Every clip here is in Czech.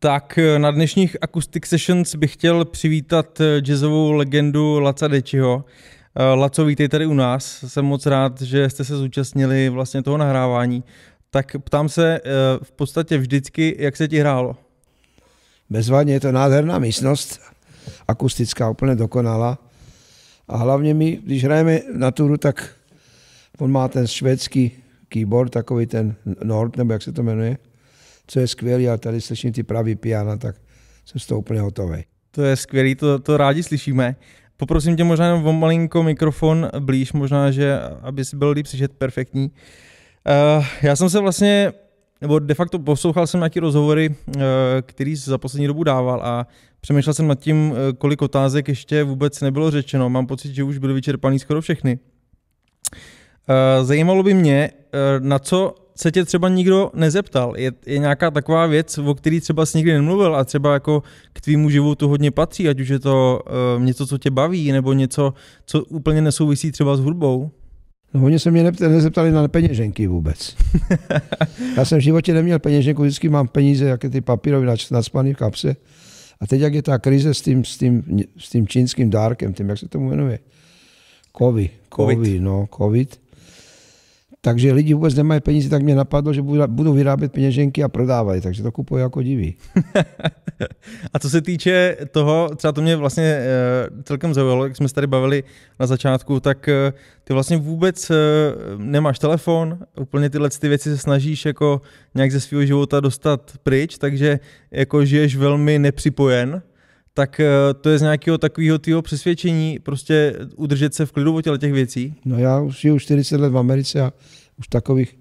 Tak eh, na dnešních Acoustic Sessions bych chtěl přivítat eh, jazzovou legendu Laca Dečiho. Eh, Laco, vítej tady u nás. Jsem moc rád, že jste se zúčastnili vlastně toho nahrávání. Tak ptám se v podstatě vždycky, jak se ti hrálo? Bezvadně je to nádherná místnost, akustická, úplně dokonalá. A hlavně my, když hrajeme na turu, tak on má ten švédský keyboard, takový ten Nord, nebo jak se to jmenuje, co je skvělý, ale tady slyším ty pravý piana, tak jsem z toho úplně hotový. To je skvělý, to, to rádi slyšíme. Poprosím tě možná jenom o malinko mikrofon blíž, možná, že aby si byl líp slyšet perfektní. Uh, já jsem se vlastně, nebo de facto poslouchal jsem nějaké rozhovory, uh, který za poslední dobu dával a přemýšlel jsem nad tím, eh, kolik otázek ještě vůbec nebylo řečeno. Mám pocit, že už byly vyčerpaný skoro všechny. Uh, zajímalo by mě, na co se tě třeba nikdo nezeptal. Je, je nějaká taková věc, o který třeba jsi nikdy nemluvil a třeba jako k tvýmu životu hodně patří, ať už je to uh, něco, co tě baví, nebo něco, co úplně nesouvisí třeba s hudbou? No oni se mě nezeptali na peněženky vůbec. Já jsem v životě neměl peněženku, vždycky mám peníze, jaké ty papírové nadspaný v kapse. A teď, jak je ta krize s tím, s tím, s tím čínským dárkem, tím, jak se tomu jmenuje? COVID. COVID, COVID no, COVID takže lidi vůbec nemají peníze, tak mě napadlo, že budou vyrábět peněženky a prodávají, takže to kupují jako diví. a co se týče toho, třeba to mě vlastně eh, celkem zaujalo, jak jsme se tady bavili na začátku, tak eh, ty vlastně vůbec eh, nemáš telefon, úplně tyhle ty věci se snažíš jako nějak ze svého života dostat pryč, takže jako žiješ velmi nepřipojen tak to je z nějakého takového tvého přesvědčení prostě udržet se v klidu o těch věcí? No já už žiju 40 let v Americe a už takových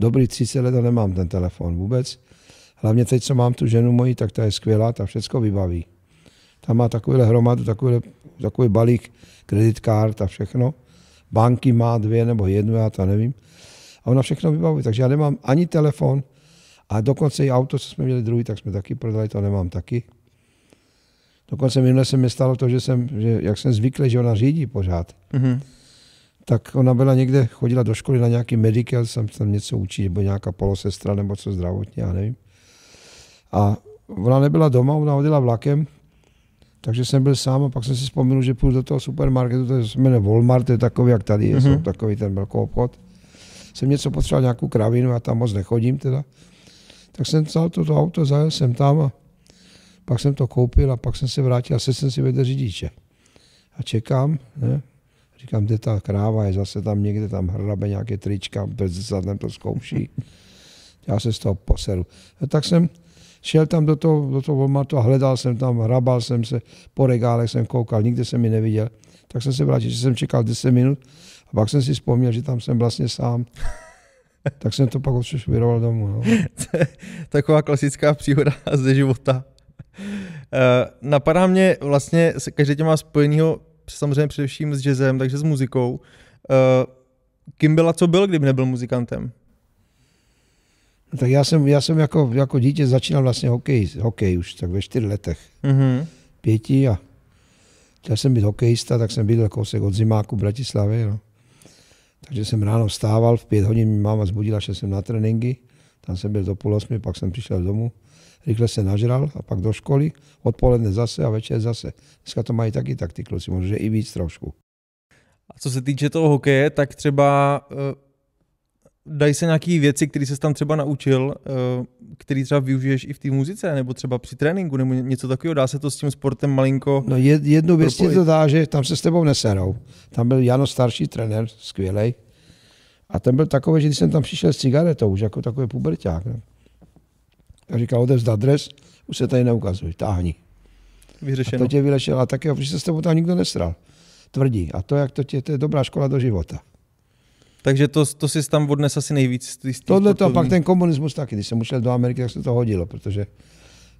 dobrých 30 let nemám ten telefon vůbec. Hlavně teď, co mám tu ženu moji, tak ta je skvělá, ta všechno vybaví. Ta má takovýhle hromadu, takový, takový balík kreditkart a všechno. Banky má dvě nebo jednu, já to nevím. A ona všechno vybaví, takže já nemám ani telefon, a dokonce i auto, co jsme měli druhý, tak jsme taky prodali, to nemám taky. Dokonce minule se mi stalo to, že jsem, že jak jsem zvyklý, že ona řídí pořád. Mm-hmm tak ona byla někde, chodila do školy na nějaký medical, jsem tam něco učit, nebo nějaká polosestra, nebo co zdravotně, já nevím. A ona nebyla doma, ona odjela vlakem, takže jsem byl sám a pak jsem si vzpomněl, že půjdu do toho supermarketu, to se jmenuje Walmart, to je takový, jak tady je, mm-hmm. takový ten velký obchod. Jsem něco potřeboval, nějakou kravinu, já tam moc nechodím teda. Tak jsem vzal toto auto, zajel jsem tam a pak jsem to koupil a pak jsem se vrátil a se jsem si vedl řidiče. A čekám, ne? Říkám, kde ta kráva je, zase tam někde tam hrabe nějaké trička, bez zadnem to zkouší. Já se z toho poseru. A tak jsem šel tam do toho, do toho Walmartu a hledal jsem tam, hrabal jsem se, po regálech jsem koukal, nikde jsem mi neviděl. Tak jsem se vrátil, že jsem čekal 10 minut a pak jsem si vzpomněl, že tam jsem vlastně sám. tak jsem to pak vyroval domů. No. Taková klasická příhoda ze života. Uh, napadá mě vlastně, každý tě má spojenýho samozřejmě především s jazzem, takže s muzikou. Uh, kým byla, co byl, kdyby nebyl muzikantem? Tak já jsem, já jsem jako, jako dítě začínal vlastně hokej, hokej už tak ve čtyři letech. Mm-hmm. Pěti a chtěl jsem být hokejista, tak jsem byl kousek od zimáku v Bratislavě. No. Takže jsem ráno vstával, v pět hodin mi máma zbudila, že jsem na tréninky. Tam jsem byl do půl osmi, pak jsem přišel domů rychle se nažral a pak do školy, odpoledne zase a večer zase. Dneska to mají taky tak ty kluci, možná i víc trošku. A co se týče toho hokeje, tak třeba uh, dají se nějaké věci, které se tam třeba naučil, uh, který třeba využiješ i v té muzice, nebo třeba při tréninku, nebo něco takového, dá se to s tím sportem malinko No jed, jednu věc ti to dá, že tam se s tebou neserou. Tam byl Jano starší trenér, skvělej. A ten byl takový, že když jsem tam přišel s cigaretou, už jako takový puberták, ne? A říkal, odevzdat dres, už se tady neukazuj, táhni. Vyřešeno. A to tě vylešelo, a tak jo, protože se s tebou tam nikdo nesral. Tvrdí. A to, jak to tě, to je dobrá škola do života. Takže to, to si tam odnes asi nejvíc. Tohle to a pak ten komunismus taky. Když jsem ušel do Ameriky, tak se to hodilo, protože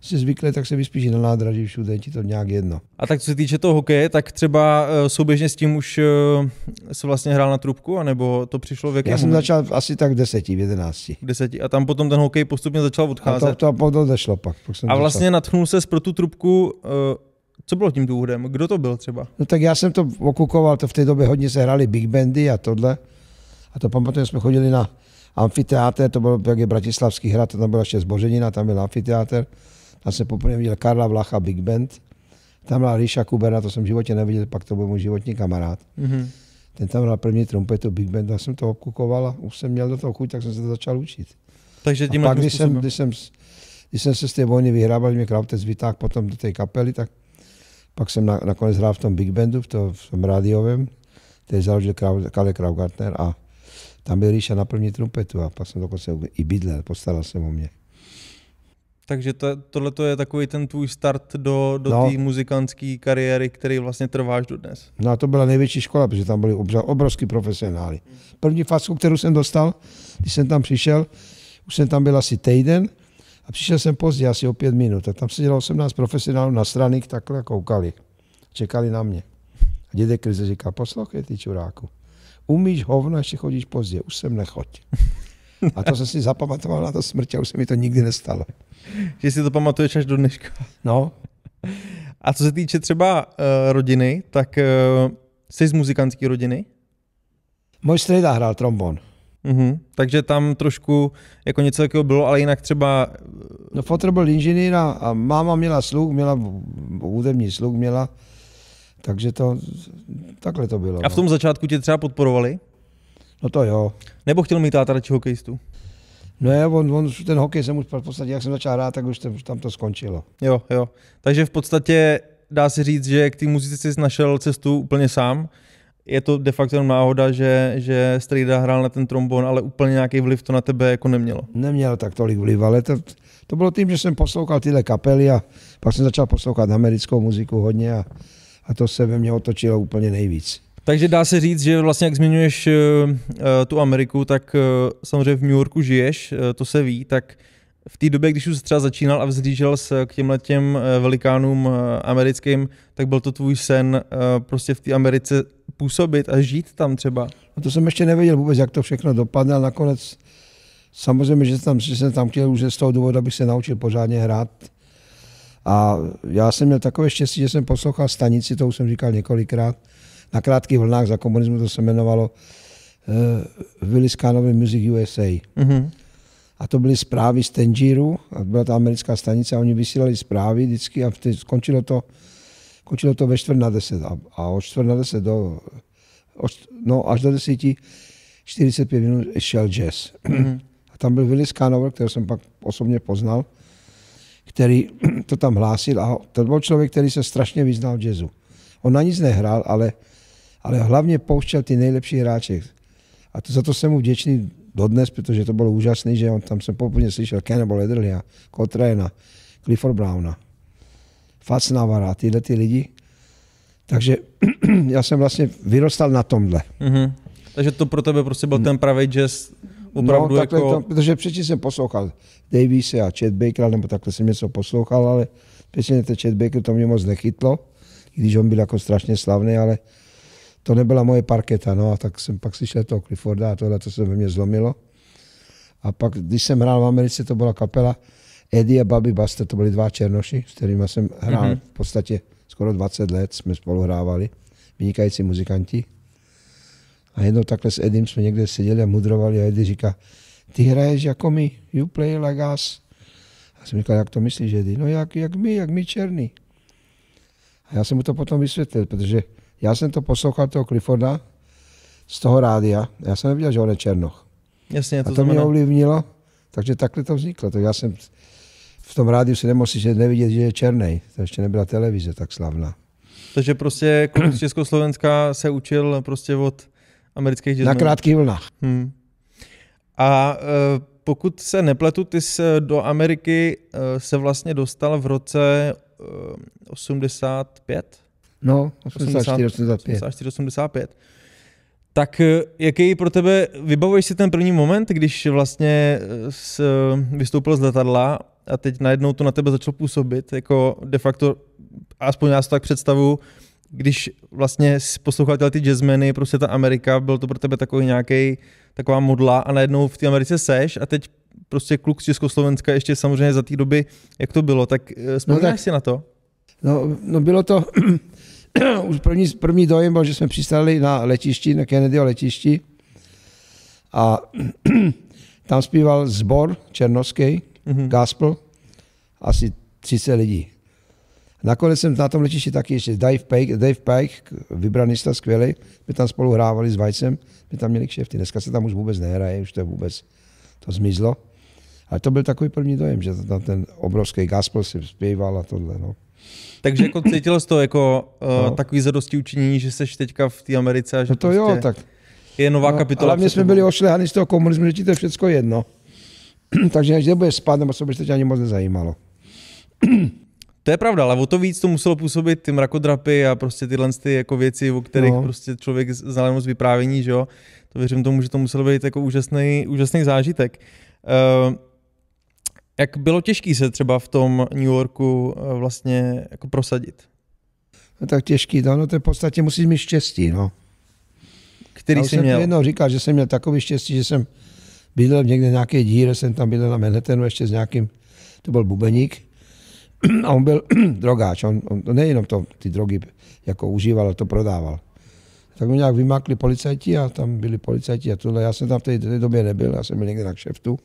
jsi zvyklý, tak se vyspíš na nádraží, všude ti to nějak jedno. A tak co se týče toho hokeje, tak třeba uh, souběžně s tím už uh, se vlastně hrál na trubku, anebo to přišlo v jakém Já jsem začal asi tak v deseti, v jedenácti. V deseti. A tam potom ten hokej postupně začal odcházet. A to, to potom došlo pak. pak jsem a vlastně začal. natchnul se pro tu trubku, uh, co bylo tím důvodem? Kdo to byl třeba? No tak já jsem to okukoval, to v té době hodně se hráli big bandy a tohle. A to pamatuju, jsme chodili na amfiteátr, to byl jak je Bratislavský hrad, tam byla ještě zbořenina, tam byl amfiteátr Tam jsem poprvé viděl Karla Vlacha Big Band. Tam byla Ríša Kuberna, to jsem v životě neviděl, pak to byl můj životní kamarád. Mm-hmm. Ten tam hrál první trumpetu Big Band, já jsem to obkukoval a už jsem měl do toho chuť, tak jsem se to začal učit. Takže A tím pak, když jsem, když, jsem, když jsem se z té vojny vyhrával, mě Krautec vytáhl potom do té kapely, tak pak jsem na, nakonec hrál v tom Big Bandu, v, to, v tom rádiovém, který založil Kalle Kraugartner a tam byl Ríša na první trumpetu a pak jsem dokonce i bydlel, postaral jsem o mě. Takže to, tohle je takový ten tvůj start do, do No. té muzikantské kariéry, který vlastně trváš dodnes. No a to byla největší škola, protože tam byli obrovský profesionály. První facku, kterou jsem dostal, když jsem tam přišel, už jsem tam byl asi týden a přišel jsem pozdě, asi o pět minut. A tam sedělo 18 profesionálů na straných, takhle koukali. Čekali na mě. A dědek Krize říká, poslouchej ty čuráku, umíš hovno, ještě chodíš pozdě, už sem nechoď. A to jsem si zapamatoval na to smrť a už se mi to nikdy nestalo. Že si to pamatuješ až do dneška. No, A co se týče třeba uh, rodiny, tak uh, jsi z muzikantské rodiny? můj strejda hrál trombon. Mhm. Takže tam trošku jako něco takového bylo, ale jinak třeba... No fotr byl inženýr a, máma měla sluch, měla hudební sluch, měla, takže to, takhle to bylo. A v tom začátku tě třeba podporovali? No, no to jo. Nebo chtěl mít táta radši hokejistů? No je, on, on, ten hokej jsem už v podstatě, jak jsem začal hrát, tak už, to, už tam to skončilo. Jo, jo. Takže v podstatě dá se říct, že k té muzice jsi našel cestu úplně sám. Je to de facto jenom náhoda, že, že Strejda hrál na ten trombon, ale úplně nějaký vliv to na tebe jako nemělo. Neměl tak tolik vliv, ale to, to bylo tím, že jsem poslouchal tyhle kapely a pak jsem začal poslouchat americkou muziku hodně a, a to se ve mně otočilo úplně nejvíc. Takže dá se říct, že vlastně jak zmiňuješ uh, tu Ameriku, tak uh, samozřejmě v New Yorku žiješ, to se ví, tak v té době, když už třeba začínal a vzhlížel se k těm uh, velikánům americkým, tak byl to tvůj sen prostě v té Americe působit a žít tam třeba. No to jsem ještě nevěděl vůbec, jak to všechno dopadne, ale nakonec samozřejmě, že, tam, že jsem tam chtěl už z toho důvodu, abych se naučil pořádně hrát. A já jsem měl takové štěstí, že jsem poslouchal stanici, to už jsem říkal několikrát, na krátkých vlnách za komunismu to se jmenovalo uh, Willis Kanovi Music USA. Mhm. A to byly zprávy z Tangiru, a byla to americká stanice a oni vysílali zprávy vždycky a skončilo to, skončilo to ve čtvrt na deset a, a od čtvrt na deset do, od, no až do deseti 45 minut šel jazz. Mhm. A tam byl Willis Canover, kterého jsem pak osobně poznal, který to tam hlásil a to byl člověk, který se strašně vyznal v jazzu. On na nic nehrál, ale, ale hlavně pouštěl ty nejlepší hráče. A to, za to jsem mu vděčný dodnes, protože to bylo úžasné, že on tam jsem poprvé slyšel Cannibal Adderleya, Coltrane'a, Clifford Browna, Fats Navara, tyhle ty lidi. Takže já jsem vlastně vyrostal na tomhle. Mhm. Takže to pro tebe prostě byl ten pravý jazz opravdu no, takhle jako... to, protože předtím jsem poslouchal Davise a Chet Bakera, nebo takhle jsem něco poslouchal, ale přesně ten Chet Baker to mě moc nechytlo, i když on byl jako strašně slavný, ale to nebyla moje parketa, no a tak jsem pak slyšel toho Clifforda a tohle to se ve mně zlomilo. A pak, když jsem hrál v Americe, to byla kapela Eddie a Bobby Buster, to byli dva černoši, s kterými jsem hrál Mhm. mm-hmm. v podstatě skoro 20 let, jsme spolu hrávali, vynikající muzikanti. A jednou takhle s Edim jsme někde seděli a mudrovali a Eddie říká, ty hraješ jako my, you play like us. A jsem říkal, jak to myslíš, Eddie? No jak, jak my, jak my černý. A já jsem mu to potom vysvětlil, protože já jsem to poslouchal toho Clifforda z toho rádia. Já jsem nevěděl, že on je černoch. Jasně, to, A to mě znamená... ovlivnilo, takže takhle to vzniklo. Tak já jsem v tom rádiu si nemohl nevidět, že je černý. To ještě nebyla televize tak slavná. Takže prostě kluk z Československa se učil prostě od amerických Na jazzmenů. krátkých vlnách. Hmm. A uh, pokud se nepletu, ty se do Ameriky uh, se vlastně dostal v roce uh, 85? No, 84, 85. 84, 85. Tak eh, jaký pro tebe, vybavuješ si ten první moment, když vlastně eh, s, vystoupil z letadla a teď najednou to na tebe začalo působit, jako de facto, aspoň já si to tak představu, když vlastně jsi poslouchal ty jazzmeny, prostě ta Amerika, byl to pro tebe takový nějaký taková modla a najednou v té Americe seš a teď prostě kluk z Československa ještě samozřejmě za té doby, jak to bylo, tak eh, vzpomínáš No tak- si na to? No, no bylo to, už první, první dojem byl, že jsme přistali na letišti, na Kennedyho letišti a tam zpíval zbor černovský, Mhm. gospel, asi 30 lidí. Nakonec jsem na tom letišti taky ještě Dave Pike, Dave Pike vybranista skvělý, my tam spolu hrávali s Vajcem, my tam měli kšefty. Dneska se tam už vůbec nehraje, už to je vůbec, to zmizlo. Ale to byl takový první dojem, že tam ten obrovský gospel si zpíval a tohle. No. Takže jako cítil jsi to jako uh, no. takový zadosti učinění, že jsi teďka v té Americe a že no to prostě jo, tak. je nová no, kapitola. Ale my jsme byli ošlehaní z toho komunismu, že ti to je všechno jedno. Takže než nebudeš spát, nebo co by to tě ani moc nezajímalo. To je pravda, ale o to víc to muselo působit ty mrakodrapy a prostě tyhle ty jako věci, o kterých no. prostě člověk znal moc vyprávění, že jo. To věřím tomu, že to muselo být jako úžasný, úžasný zážitek. Uh, jak bylo těžké se třeba v tom New Yorku uh, vlastně jako prosadit? No tak těžký, no, no to je v podstatě musíš mít štěstí, no. Který jsi jsem měl? jednou říkal, že jsem měl takový štěstí, že jsem bydlel někde nějaké díře, jsem tam bydlel na Manhattanu ještě s nějakým, to byl bubeník, a on byl drogáč, on, on nejenom to, ty drogy jako užíval, ale to prodával. Tak mu nějak vymákli policajti a tam byli policajti a tohle. Já jsem tam v té, té době nebyl, já jsem byl někde na kšeftu.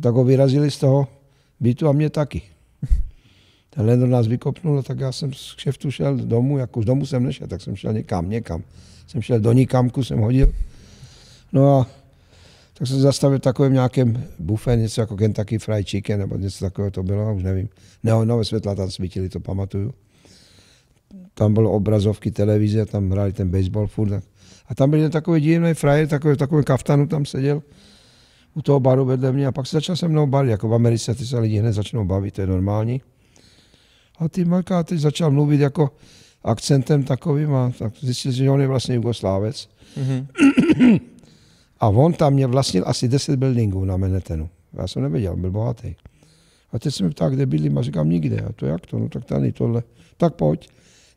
A tak ho vyrazili z toho bytu a mě taky. Ten Lendor nás vykopnul, tak já jsem z kšeftu šel domů, jako z domu jsem nešel, tak jsem šel někam, někam. Jsem šel do nikamku, jsem hodil. No a tak jsem zastavil v takovém nějakém bufe, něco jako Kentucky Fried Chicken, nebo něco takového to bylo, už nevím. No, nové světla tam svítily, to pamatuju. Tam bylo obrazovky televize, tam hráli ten baseball furt. A tam byl takový divný frajer, takový, takový kaftanu tam seděl u toho baru vedle mě a pak se začal se mnou bavit, jako v Americe ty se lidi hned začnou bavit, to je normální. A ty Marka, ty začal mluvit jako akcentem takovým a tak zjistil, že on je vlastně Jugoslávec. Mm-hmm. A on tam mě vlastnil asi 10 buildingů na Manhattanu. Já jsem nevěděl, byl bohatý. A teď jsem ptal, kde bydlím a říkám nikde. A to jak to? No tak tady tohle. Tak pojď.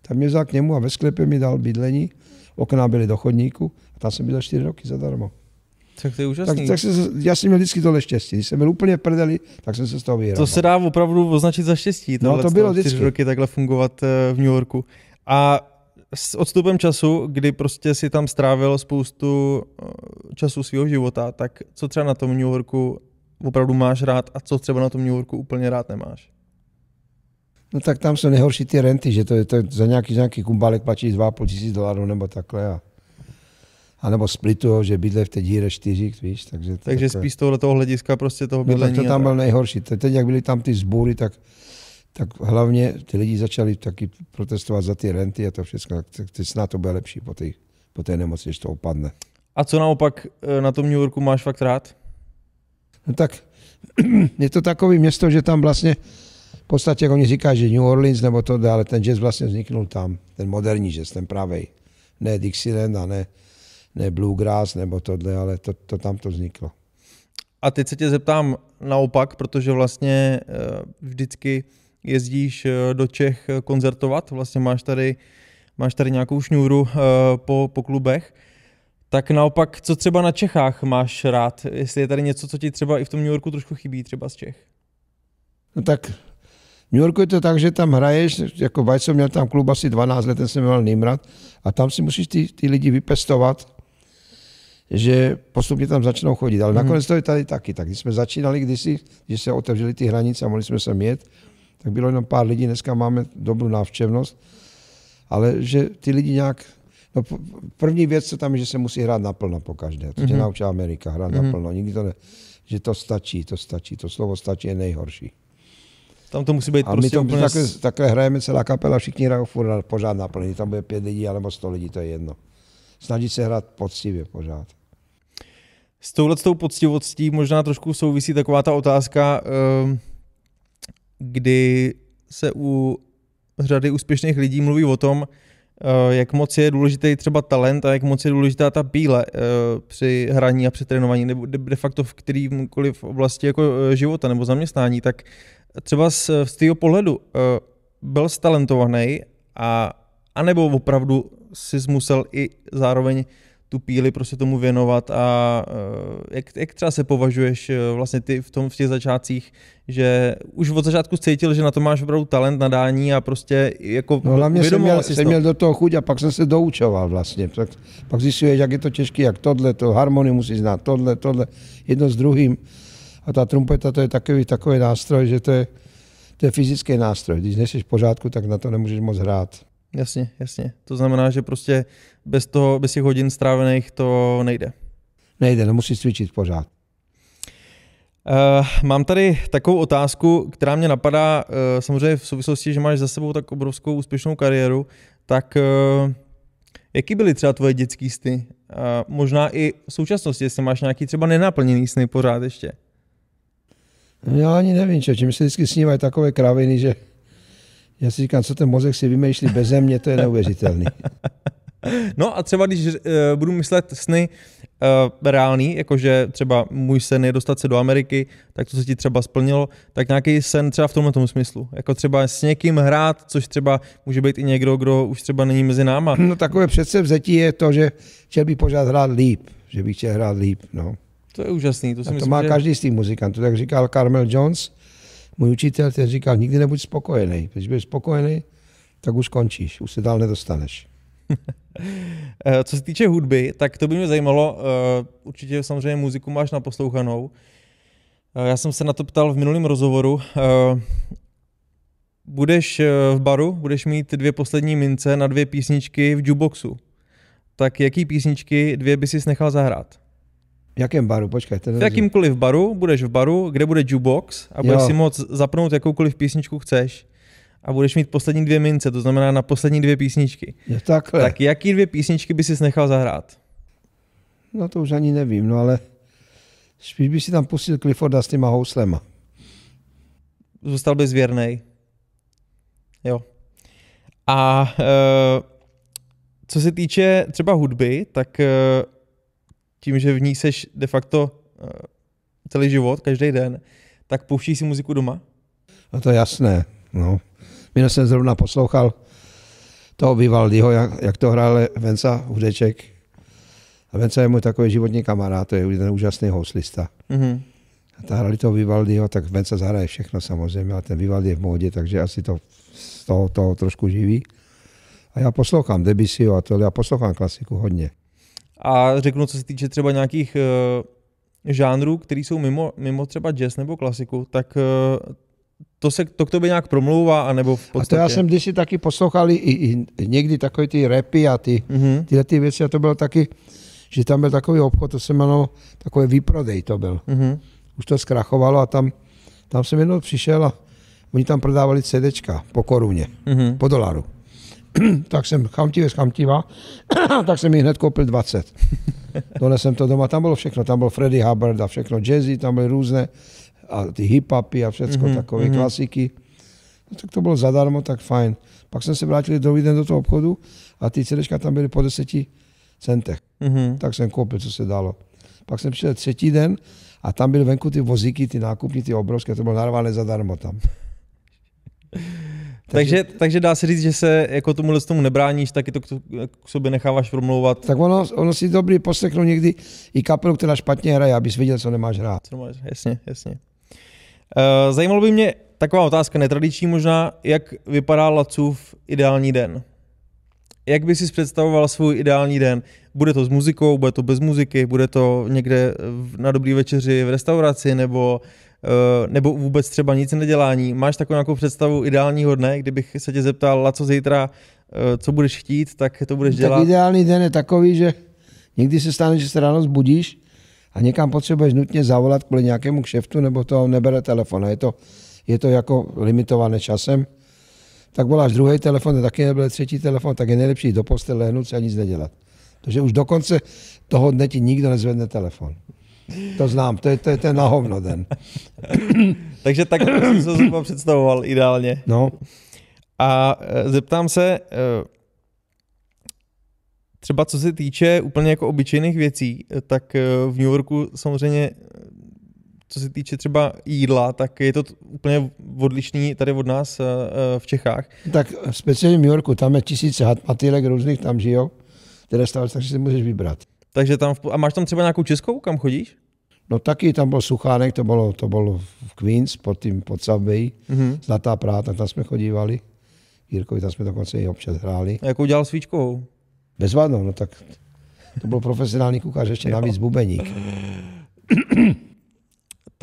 Tak mě vzal k němu a ve sklepě mi dal bydlení. Okna byly do chodníku a tam jsem bydlel 4 roky zadarmo. Tak to je úžasný. Tak, tak se, já jsem měl vždycky tohle štěstí. Když jsem byl úplně prdeli, tak jsem se z toho vyhrál. To se dá opravdu označit za štěstí. No to bylo vždycky. roky takhle fungovat eh, v New Yorku. A s odstupem času, kdy prostě si tam strávil spoustu eh, času svého života, tak co třeba na tom New Yorku opravdu máš rád a co třeba na tom New Yorku úplně rád nemáš? No tak tam jsou nejhorší ty renty, že to je to za nějaký, nějaký kumbálek platí 2,5 tisíc dolarů nebo takhle. A, a nebo splitu, že bydle v té díře 4, víš. Takže, takže takhle. spíš z tohoto hlediska prostě toho bydlení. No, tak to tam byl nejhorší. Teď, jak byly tam ty zbůry, tak tak hlavně ty lidi začali taky protestovat za ty renty a to všechno, tak teď snad to bude lepší po té, po té nemoci, když to opadne. A co naopak eh, na tom New Yorku máš fakt rád? No tak je to takové město, že tam vlastně v podstatě, jak oni říkají, že New Orleans nebo to, ale ten jazz vlastně vzniknul tam, ten moderní jazz, ten pravý. Ne Dixieland a ne, ne Bluegrass nebo tohle, ale to, to tam to vzniklo. A teď se tě zeptám naopak, protože vlastně eh, vždycky jezdíš eh, do Čech eh, koncertovat, vlastně máš tady, máš tady nějakou šňůru po, po klubech, tak naopak, co třeba na Čechách máš rád? Jestli je tady něco, co ti třeba i v tom New Yorku trošku chybí, třeba z Čech? No tak v New Yorku je to tak, že tam hraješ, jako Vajco měl tam klub asi 12 let, ten jsem měl Nimrad, a tam si musíš ty, ty lidi vypestovat, že postupně tam začnou chodit. Ale mm. nakonec to je tady taky. Tak když jsme začínali kdysi, když se otevřely ty hranice a mohli jsme se mít, tak bylo jenom pár lidí, dneska máme dobrou návštěvnost, ale že ty lidi nějak, no první věc, co tam je, že se musí hrát naplno po každé, to tě mm-hmm. naučila Amerika, hrát mm-hmm. naplno, nikdy to ne, že to stačí, to stačí, to slovo stačí je nejhorší. Tam to musí být a prostě my to takhle, takhle hrajeme celá kapela, všichni hrají furt pořád naplný, tam bude pět lidí, alebo sto lidí, to je jedno. Snaží se hrát poctivě pořád. S touhle poctivostí možná trošku souvisí taková ta otázka, uh kdy se u řady úspěšných lidí mluví o tom, eh, jak moc je důležitý třeba talent a jak moc je důležitá ta píle eh, při hraní a při trénování, nebo de facto v kterýmkoliv oblasti jako eh, života nebo zaměstnání, tak třeba z, z tvého pohledu byl stalentovaný a anebo opravdu si musel i zároveň tu píli prostě tomu věnovat a eh, jak, jak třeba se považuješ eh, vlastně ty v, tom, v těch začátcích, že už od začátku cítil, že na to máš opravdu talent, nadání a prostě jako No hlavně jsem měl, jsem měl do toho chuť a pak jsem se doučoval vlastně. Tak, pak zjistuješ, jak je to těžké, jak tohle, to harmonii musí znát, tohle, tohle, jedno s druhým. A ta trumpeta to je takový, takový nástroj, že to je, to je fyzický nástroj. Když nejsi v pořádku, tak na to nemůžeš moc hrát. Jasně, jasně. To znamená, že prostě bez, toho, bez těch hodin strávených to nejde. Nejde, nemusíš cvičit pořád. Uh, mám tady takovou otázku, která mě napadá, uh, samozřejmě v souvislosti, že máš za sebou tak obrovskou úspěšnou kariéru, tak uh, jaký byly třeba tvoje dětské sny? Uh, možná i v současnosti, jestli máš nějaký třeba nenaplněný sny pořád ještě. Já ani nevím, čo, čím se vždycky snívají takové kraviny, že já si říkám, co ten mozek si vymýšlí bez mě, to je neuvěřitelný. No a třeba když uh, budu myslet sny uh, reálný, jakože třeba můj sen je dostat se do Ameriky, tak to se ti třeba splnilo, tak nějaký sen třeba v tomhle tom smyslu. Jako třeba s někým hrát, což třeba může být i někdo, kdo už třeba není mezi náma. No takové přece vzetí je to, že chtěl bych pořád hrát líp, že bych chtěl hrát líp, no. To je úžasný. To, si A to myslím, má že... každý z těch muzikantů. Tak říkal Carmel Jones, můj učitel, ten říkal, nikdy nebuď spokojený. Když budeš spokojený, tak už končíš, už se dál nedostaneš. Co se týče hudby, tak to by mě zajímalo, eh, určitě samozřejmě muziku máš naposlouchanou. Eh, Já jsem se na to ptal v minulém rozhovoru. Eh, Budeš v baru, budeš mít dvě poslední mince na dvě písničky v jukeboxu. Tak jaký písničky dvě by si nechal zahrát? V jakém baru? Počkej. Ten V jakýmkoliv baru, budeš v baru, kde bude jukebox a budeš Jo. si moct zapnout jakoukoliv písničku chceš a budeš mít poslední dvě mince, to znamená na poslední dvě písničky. Je takhle. Tak jaký dvě písničky by si nechal zahrát? No to už ani nevím, no ale spíš by si tam pustil Clifforda s těma houslema. Zůstal bys věrnej. Jo. A e, co se týče třeba hudby, tak e, tím, že v ní seš de facto e, celý život, každý den, tak pouštíš si muziku doma? No to je jasné, no. Minul jsem zrovna poslouchal toho Vivaldiho, jak, jak to hrál Venca Hudeček. A Venca je můj takový životní kamarád, to je jeden úžasný houslista. Mhm. A ta hrali toho Vivaldiho, tak Venca zahraje všechno samozřejmě, ale ten Vivaldi je v módě, takže asi to z toho, toho trošku živí. A já poslouchám Debussyho a tohle, já poslouchám klasiku hodně. A řeknu, co se týče třeba nějakých e, žánrů, které jsou mimo, mimo třeba jazz nebo klasiku, tak e, to se to k tobě nějak promlouvá, anebo v A podstatě... to já jsem kdysi taky poslouchal i, i, i někdy takové ty rapy a ty, Mhm, tyhle ty věci a to bylo taky, že tam byl takový obchod, to se jmenovalo, takový výprodej to byl. mhm. Už to zkrachovalo a tam, tam jsem jednou přišel a oni tam prodávali CDčka po koruně, Mhm. po dolaru. tak jsem chamtivě chamtivá, tak jsem jich hned koupil 20. Donesl jsem to doma, tam bylo všechno, tam byl Freddie Hubbard a všechno jazzy, tam byly různé a ty hip-hopy a všechno Mhm, takové mhm. klasiky. No, tak to bylo zadarmo, tak fajn. Pak jsem se vrátil druhý den do toho obchodu a ty CDčka tam byly po 10 centech. Mhm. Tak jsem koupil, co se dalo. Pak jsem přišel třetí den a tam byly venku ty vozíky, ty nákupní, ty obrovské, to bylo narvané zadarmo tam. Takže, takže dá se říct, že se jako tomu tomu nebráníš, taky to k, k sobě necháváš promlouvat. Tak ono, ono si dobrý poslechnout někdy i kapelu, která špatně hraje, abys viděl, co nemáš hrát. Co máš? Jasně, jasně. Uh, zajímalo by mě taková otázka, netradiční možná, jak vypadá Lacův ideální den? Jak by si představoval svůj ideální den? Bude to s muzikou, bude to bez muziky, bude to někde na dobrý večeři v restauraci, nebo, uh, nebo vůbec třeba nic nedělání? Máš takovou nějakou představu ideálního dne, kdybych se tě zeptal, Laco, zítra, uh, co budeš chtít, tak to budeš dělat? Tak ideální den je takový, že někdy se stane, že se ráno zbudíš a někam potřebuješ nutně zavolat kvůli nějakému kšeftu, nebo to nebere telefon. A je to, je to jako limitované časem. Tak voláš druhý telefon, taky nebyl třetí telefon, tak je nejlepší do postele, lehnout se a nic nedělat. Protože už do konce toho dne ti nikdo nezvedne telefon. To znám, to je, to je ten na hovno den. Takže tak jsem se to zhruba představoval ideálně. No, A eh, zeptám se, eh, třeba co se týče úplně jako obyčejných věcí, eh, tak v New Yorku samozřejmě, co se týče třeba jídla, tak je to úplně odlišný tady od nás v Čechách. tak speciálně v New Yorku, tam je tisíce hat- matýlek různých, tam žijou, ty restaurace, takže si můžeš vybrat. Takže tam, v, a máš tam třeba nějakou českou, kam chodíš? No taky tam byl Suchánek, to bylo, to bylo v Queens, pod tím, pod Subway, Mhm. Zlatá práta, tam jsme chodívali. Jirkovi, tam jsme dokonce i občas hráli. A jakou dělal svíčkovou? Bezvadnou, no tak to byl profesionální kuchař, ještě navíc bubeník.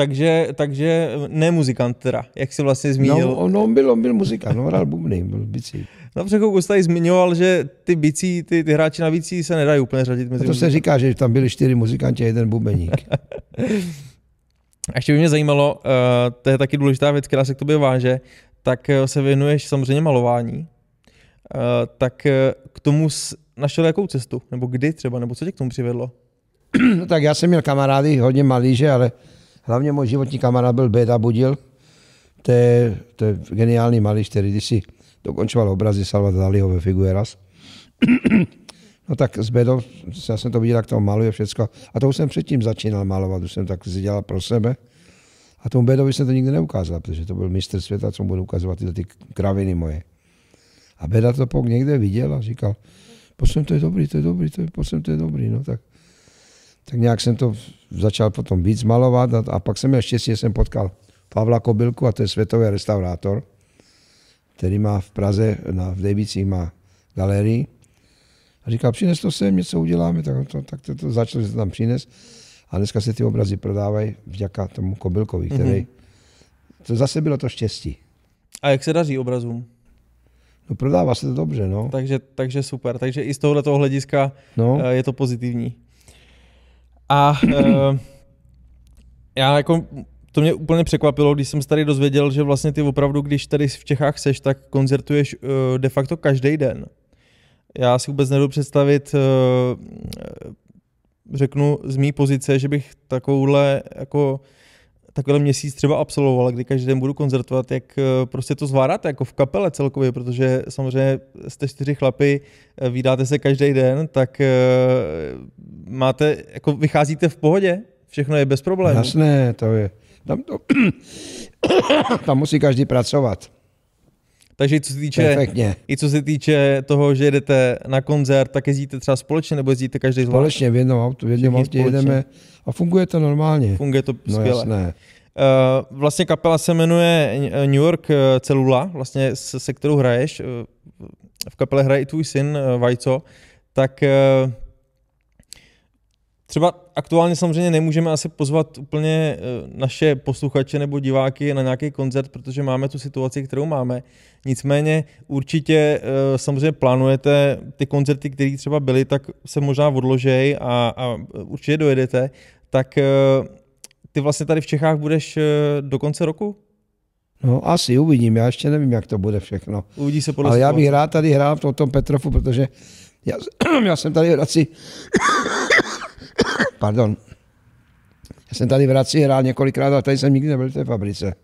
Takže, takže ne muzikant teda, jak jsi vlastně zmínil. No, on, on, byl, on byl muzikant, on hrál bubny, byl bicí. Na přechodu tady zmiňoval, že ty bicí, ty, ty hráči na bicí se nedají úplně řadit mezi A to se říká, že tam byli čtyři muzikanti a jeden bubeník. A ještě by mě zajímalo, uh, to je taky důležitá věc, která se k tobě váže, tak uh, se věnuješ samozřejmě malování. Uh, tak uh, k tomu našel jakou cestu? Nebo kdy třeba? Nebo co tě k tomu přivedlo? no tak já jsem měl kamarády, hodně malíže, ale hlavně můj životní kamarád byl Beda Budil. To je, to je geniální malíř, který když si dokončoval obrazy Salvador Daliho ve Figueras. no tak s Bedou, já jsem to viděl, jak to maluje všechno. A to už jsem předtím začínal malovat, už jsem tak si dělal pro sebe. A tomu Bedovi jsem to nikdy neukázal, protože to byl mistr světa, co mu budu ukazovat tyhle ty kraviny moje. A Beda to pak někde viděl a říkal, posem to je dobrý, to je dobrý, to je, posem to je dobrý. No tak, tak nějak jsem to začal potom víc malovat a, a pak jsem měl štěstí, že jsem potkal Pavla Kobylku a to je světový restaurátor, který má v Praze, na, v Dejbicích má galerii. A říkal, přines to sem, něco uděláme, tak to, tak to, to začalo, že to tam přines. A dneska se ty obrazy prodávají vďaka tomu Kobylkovi, který... Mm-hmm. To zase bylo to štěstí. A jak se daří obrazům? No prodává se to dobře, no. Takže, takže super. Takže i z tohoto hlediska no. Eh, je to pozitivní. A uh, já jako to mě úplně překvapilo, když jsem se tady dozvěděl, že vlastně ty opravdu, když tady v Čechách seš, tak koncertuješ uh, de facto každý den. Já si vůbec nedodu představit, uh, řeknu z mý pozice, že bych takovouhle jako takovýhle měsíc třeba absolvoval, kdy každý den budu koncertovat, jak prostě to zvládáte jako v kapele celkově, protože samozřejmě jste čtyři chlapy, vydáte se každý den, tak máte, jako vycházíte v pohodě? Všechno je bez problémů? Jasné, to je, tam, to, tam musí každý pracovat. Takže i co, se týče, Perfektně. i co se týče toho, že jedete na koncert, tak jezdíte třeba společně nebo jezdíte každý zvlášť? Společně v jednom autu, v jednom autě jedeme a funguje to normálně. Funguje to no, skvěle. Jasné. Uh, vlastně kapela se jmenuje New York eh, Celula, vlastně se, se kterou hraješ. V kapele hraje i tvůj syn Vajco. Tak Třeba aktuálně samozřejmě nemůžeme asi pozvat úplně eh, naše posluchače nebo diváky na nějaký koncert, protože máme tu situaci, kterou máme. Nicméně určitě eh, samozřejmě plánujete ty koncerty, které třeba byly, tak se možná odložej a, a určitě dojedete. Tak eh, ty vlastně tady v Čechách budeš do konce roku? No asi uvidím, já ještě nevím, jak to bude všechno. Uvidí se podle Ale já bych rád tady hrál v tom Petrofu, protože já, já jsem tady asi Pardon. Já jsem tady v Hradci hrál několikrát a tady jsem nikdy nebyl v té fabrice.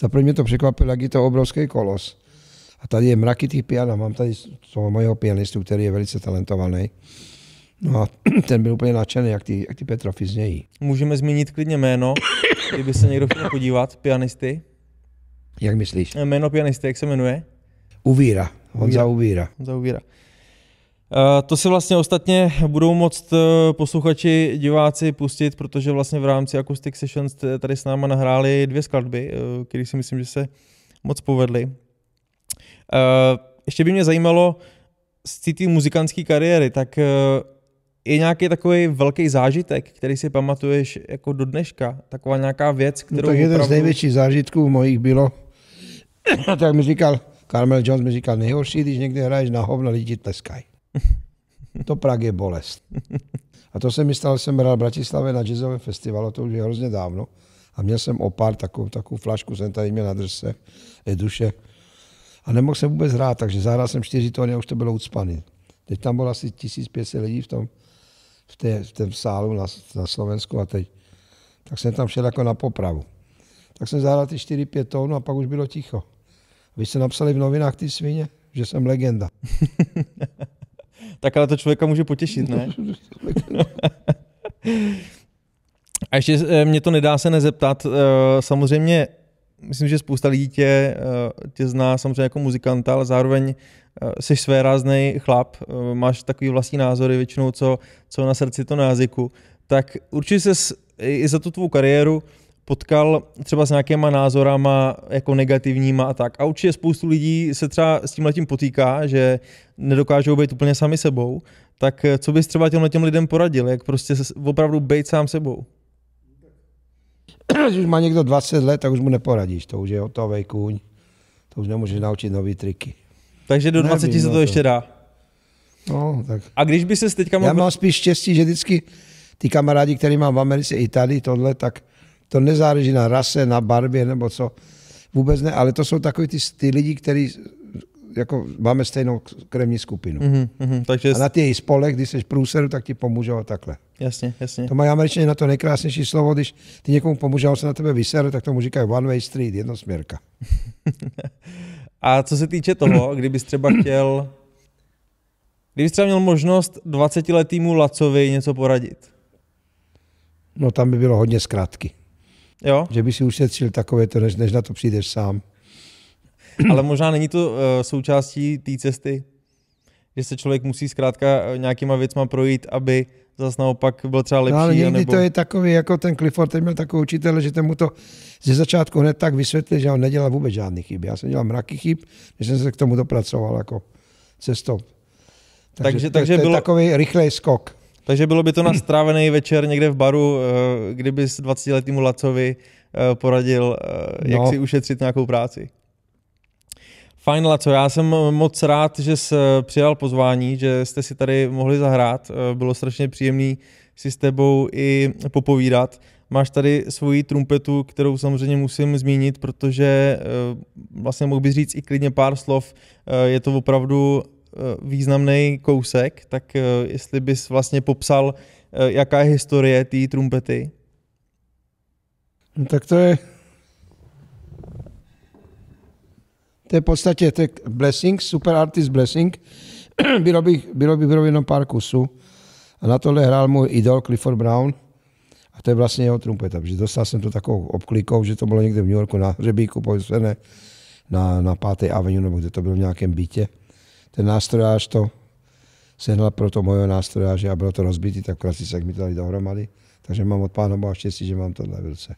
Za mě to překvapilo, jak je to obrovský kolos. A tady je mraky těch piana. Mám tady toho mojeho pianistu, který je velice talentovaný. No a ten byl úplně nadšený, jak ty, jak ty Petrofy znějí. Můžeme zmínit klidně jméno, kdyby se někdo chtěl podívat, pianisty. Jak myslíš? Jméno pianisty, jak se jmenuje? Uvíra. Honza Uvíra. Honza Uvíra. Eh, to si vlastně ostatně budou moct eh, posluchači, diváci pustit, protože vlastně v rámci Acoustic Sessions tady s náma nahráli dvě skladby, eh, které si myslím, že se moc povedly. Ještě by mě zajímalo z té muzikantské kariéry, tak je nějaký takový velký zážitek, který si pamatuješ jako do dneška? Taková nějaká věc, kterou no tak jeden opravdu... z největších zážitků mojich bylo, tak mi říkal, Carmel Jones mi říkal, nejhorší, když někde hraješ na hovno, lidi tleskají. To Prag je bolest. A to se mi stalo, jsem hrál v Bratislavě na jazzovém festivalu, to už je hrozně dávno. A měl jsem opár, takovou, takovou flašku jsem tady měl na drse, duše. A nemohl jsem vůbec hrát, takže zahrál jsem čtyři tóny a už to bylo ucpaný. Teď tam bylo asi 1500 lidí v tom, v, té, v tom sálu na, na Slovensku a teď. Tak jsem tam šel jako na popravu. Tak jsem zahrál ty 4-5 tónů a pak už bylo ticho. Vy jste napsali v novinách ty svině, že jsem legenda. tak ale to člověka může potěšit, ne? A ještě eh, mě to nedá se nezeptat. Eh, samozřejmě, myslím, že spousta lidí tě, eh, tě zná samozřejmě jako muzikanta, ale zároveň jsi své rázný chlap, máš takový vlastní názory většinou, co, co na srdci, to na jazyku. Tak určitě se i za tu tvou kariéru potkal třeba s nějakýma názorama jako negativníma a tak. A určitě spoustu lidí se třeba s tím letím potýká, že nedokážou být úplně sami sebou. Tak eh, co bys třeba těmhle těm lidem poradil, jak prostě opravdu být sám sebou? Když už má někdo 20 let, tak už mu neporadíš, to už je hotový kůň, to už nemůžeš naučit nový triky. Takže do 20 Nevím, se no to to- ještě dá. No, tak A když by se teďka Já mohl... mám spíš štěstí, že vždycky ty kamarádi, který mám v Americe i tady, tohle, tak to nezáleží na rase, na barvě nebo co. Vůbec ne, ale to jsou takový ty, ty lidi, kteří jako máme stejnou krevní skupinu. Mhm, mhm, takže A na ty spolech, když jsi průseru, tak ti pomůžou takhle. jasně, jasně. To mají američané na to nejkrásnější slovo, když ty někomu pomůže on se na tebe vysere, tak tomu říkají one way street, jednosměrka. A co se týče toho, kdybys třeba chtěl, kdybys třeba měl možnost 20-letýmu Lacovi něco poradit, No tam by bylo hodně zkrátky. Jo? Že by si ušetřil takové to, než, než na to přijdeš sám. Ale možná není to uh, součástí té cesty, že se člověk musí zkrátka eh, nějakýma věcma projít, aby zase naopak byl třeba lepší. No, ale někdy anebo... to je takový, jako ten Clifford, ten měl takový učitel, že ten mu to ze začátku hned tak vysvětlil, že on nedělal vůbec žádný chyby. Já jsem dělal mraky chyb, než jsem se k tomu dopracoval jako cestou. Takže- to, takže to je bylo- takový rychlej skok. Takže bylo by to na strávený večer někde v baru, eh, kdyby s 20-letýmu Lacovi eh, poradil, eh, jak No. si ušetřit nějakou práci. Fajn, Laco, já jsem moc rád, že jsi přijal pozvání, že jste si tady mohli zahrát. Bylo strašně příjemný si s tebou i popovídat. Máš tady svoji trumpetu, kterou samozřejmě musím zmínit, protože vlastně mohl bys říct i klidně pár slov. Je to opravdu významný kousek, tak eh, jestli bys vlastně popsal, eh, jaká je historie té trumpety. No, tak to je to je v podstatě to je Blessing, Super Artist Blessing. bylo, by, bylo by bylo jenom pár kusů. A na tohle hrál můj idol Clifford Brown. A to je vlastně jeho trumpeta, protože dostal jsem to takovou obklikou, že to bylo někde v New Yorku na hřebíku na, na 5. Avenue, nebo kde to bylo v nějakém bytě. Ten nástrojář to sehnal pro to moje nástrojáře a bylo to rozbitý, tak se mi to dali dohromady. Takže mám od pána Boha štěstí, že mám tohle v ruce.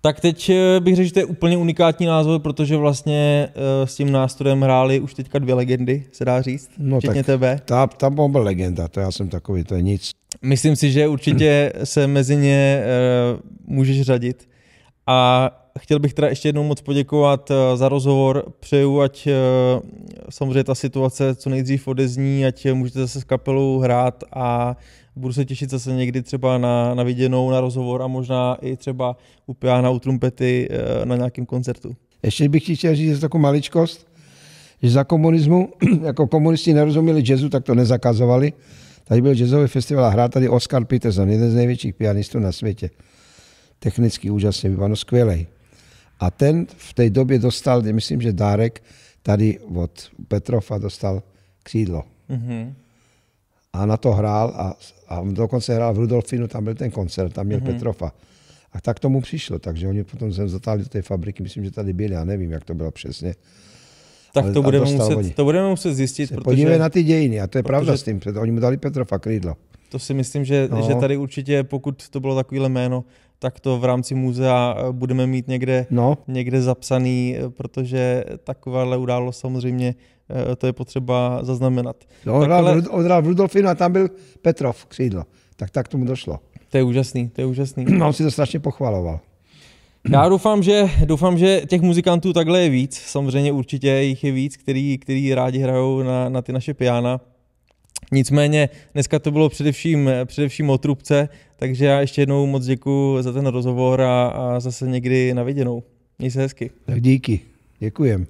Tak teď eh, bych řekl, že to je úplně unikátní názor, protože vlastně eh, s tím nástrojem hráli už teďka dvě legendy, se dá říct, No včetně tak- tebe. Ta, ta byl legenda, to já jsem takový, to je nic. Myslím si, že určitě se mezi ně uh, můžeš řadit. A chtěl bych teda ještě jednou moc poděkovat uh, za rozhovor. Přeju, ať uh, samozřejmě ta situace co nejdřív odezní, ať můžete zase s kapelou hrát a budu se těšit zase někdy třeba na, na viděnou, na rozhovor a možná i třeba u piana, u trumpety uh, na nějakém koncertu. Ještě bych ti chtěl říct takovou maličkost, že za komunismu, jako komunisti nerozuměli jazzu, tak to nezakazovali. Tady byl jazzový festival a hrál tady Oscar Peterson, jeden z největších pianistů na světě. Technicky úžasně, vypadal skvělej. A ten v té době dostal, myslím, že dárek tady od Petrova dostal křídlo. Mm-hmm. A na to hrál a, a on dokonce hrál v Rudolfinu, tam byl ten koncert, tam měl mm-hmm. Petrova. A tak tomu přišlo, takže oni potom sem zatáhli do té fabriky, myslím, že tady byli, já nevím, jak to bylo přesně. Tak Ale- to budeme, muset, oni. to budeme muset zjistit, Se protože... Podívej na ty dějiny a to je protože- pravda s tím, protože oni mu dali Petrova krídlo. To si myslím, že, No. že tady určitě, pokud to bylo takovýhle jméno, tak to v rámci muzea eh, budeme mít někde, No, někde zapsaný, eh, protože takováhle událost samozřejmě eh, to je potřeba zaznamenat. no on, Tak hrál, ale- v Rud- on hrál v Rudolfinu a tam byl Petrov křídlo. Tak tak tomu došlo. To je úžasný, to je úžasný. No, on si to strašně pochvaloval. Já doufám, že, doufám, že těch muzikantů takhle je víc. Samozřejmě určitě jich je víc, který, který rádi hrajou na, na ty naše piana. Nicméně dneska to bylo především, především o trubce, takže já ještě jednou moc děkuji za ten rozhovor a, a zase někdy na viděnou. Měj se hezky. Tak díky. Děkujem.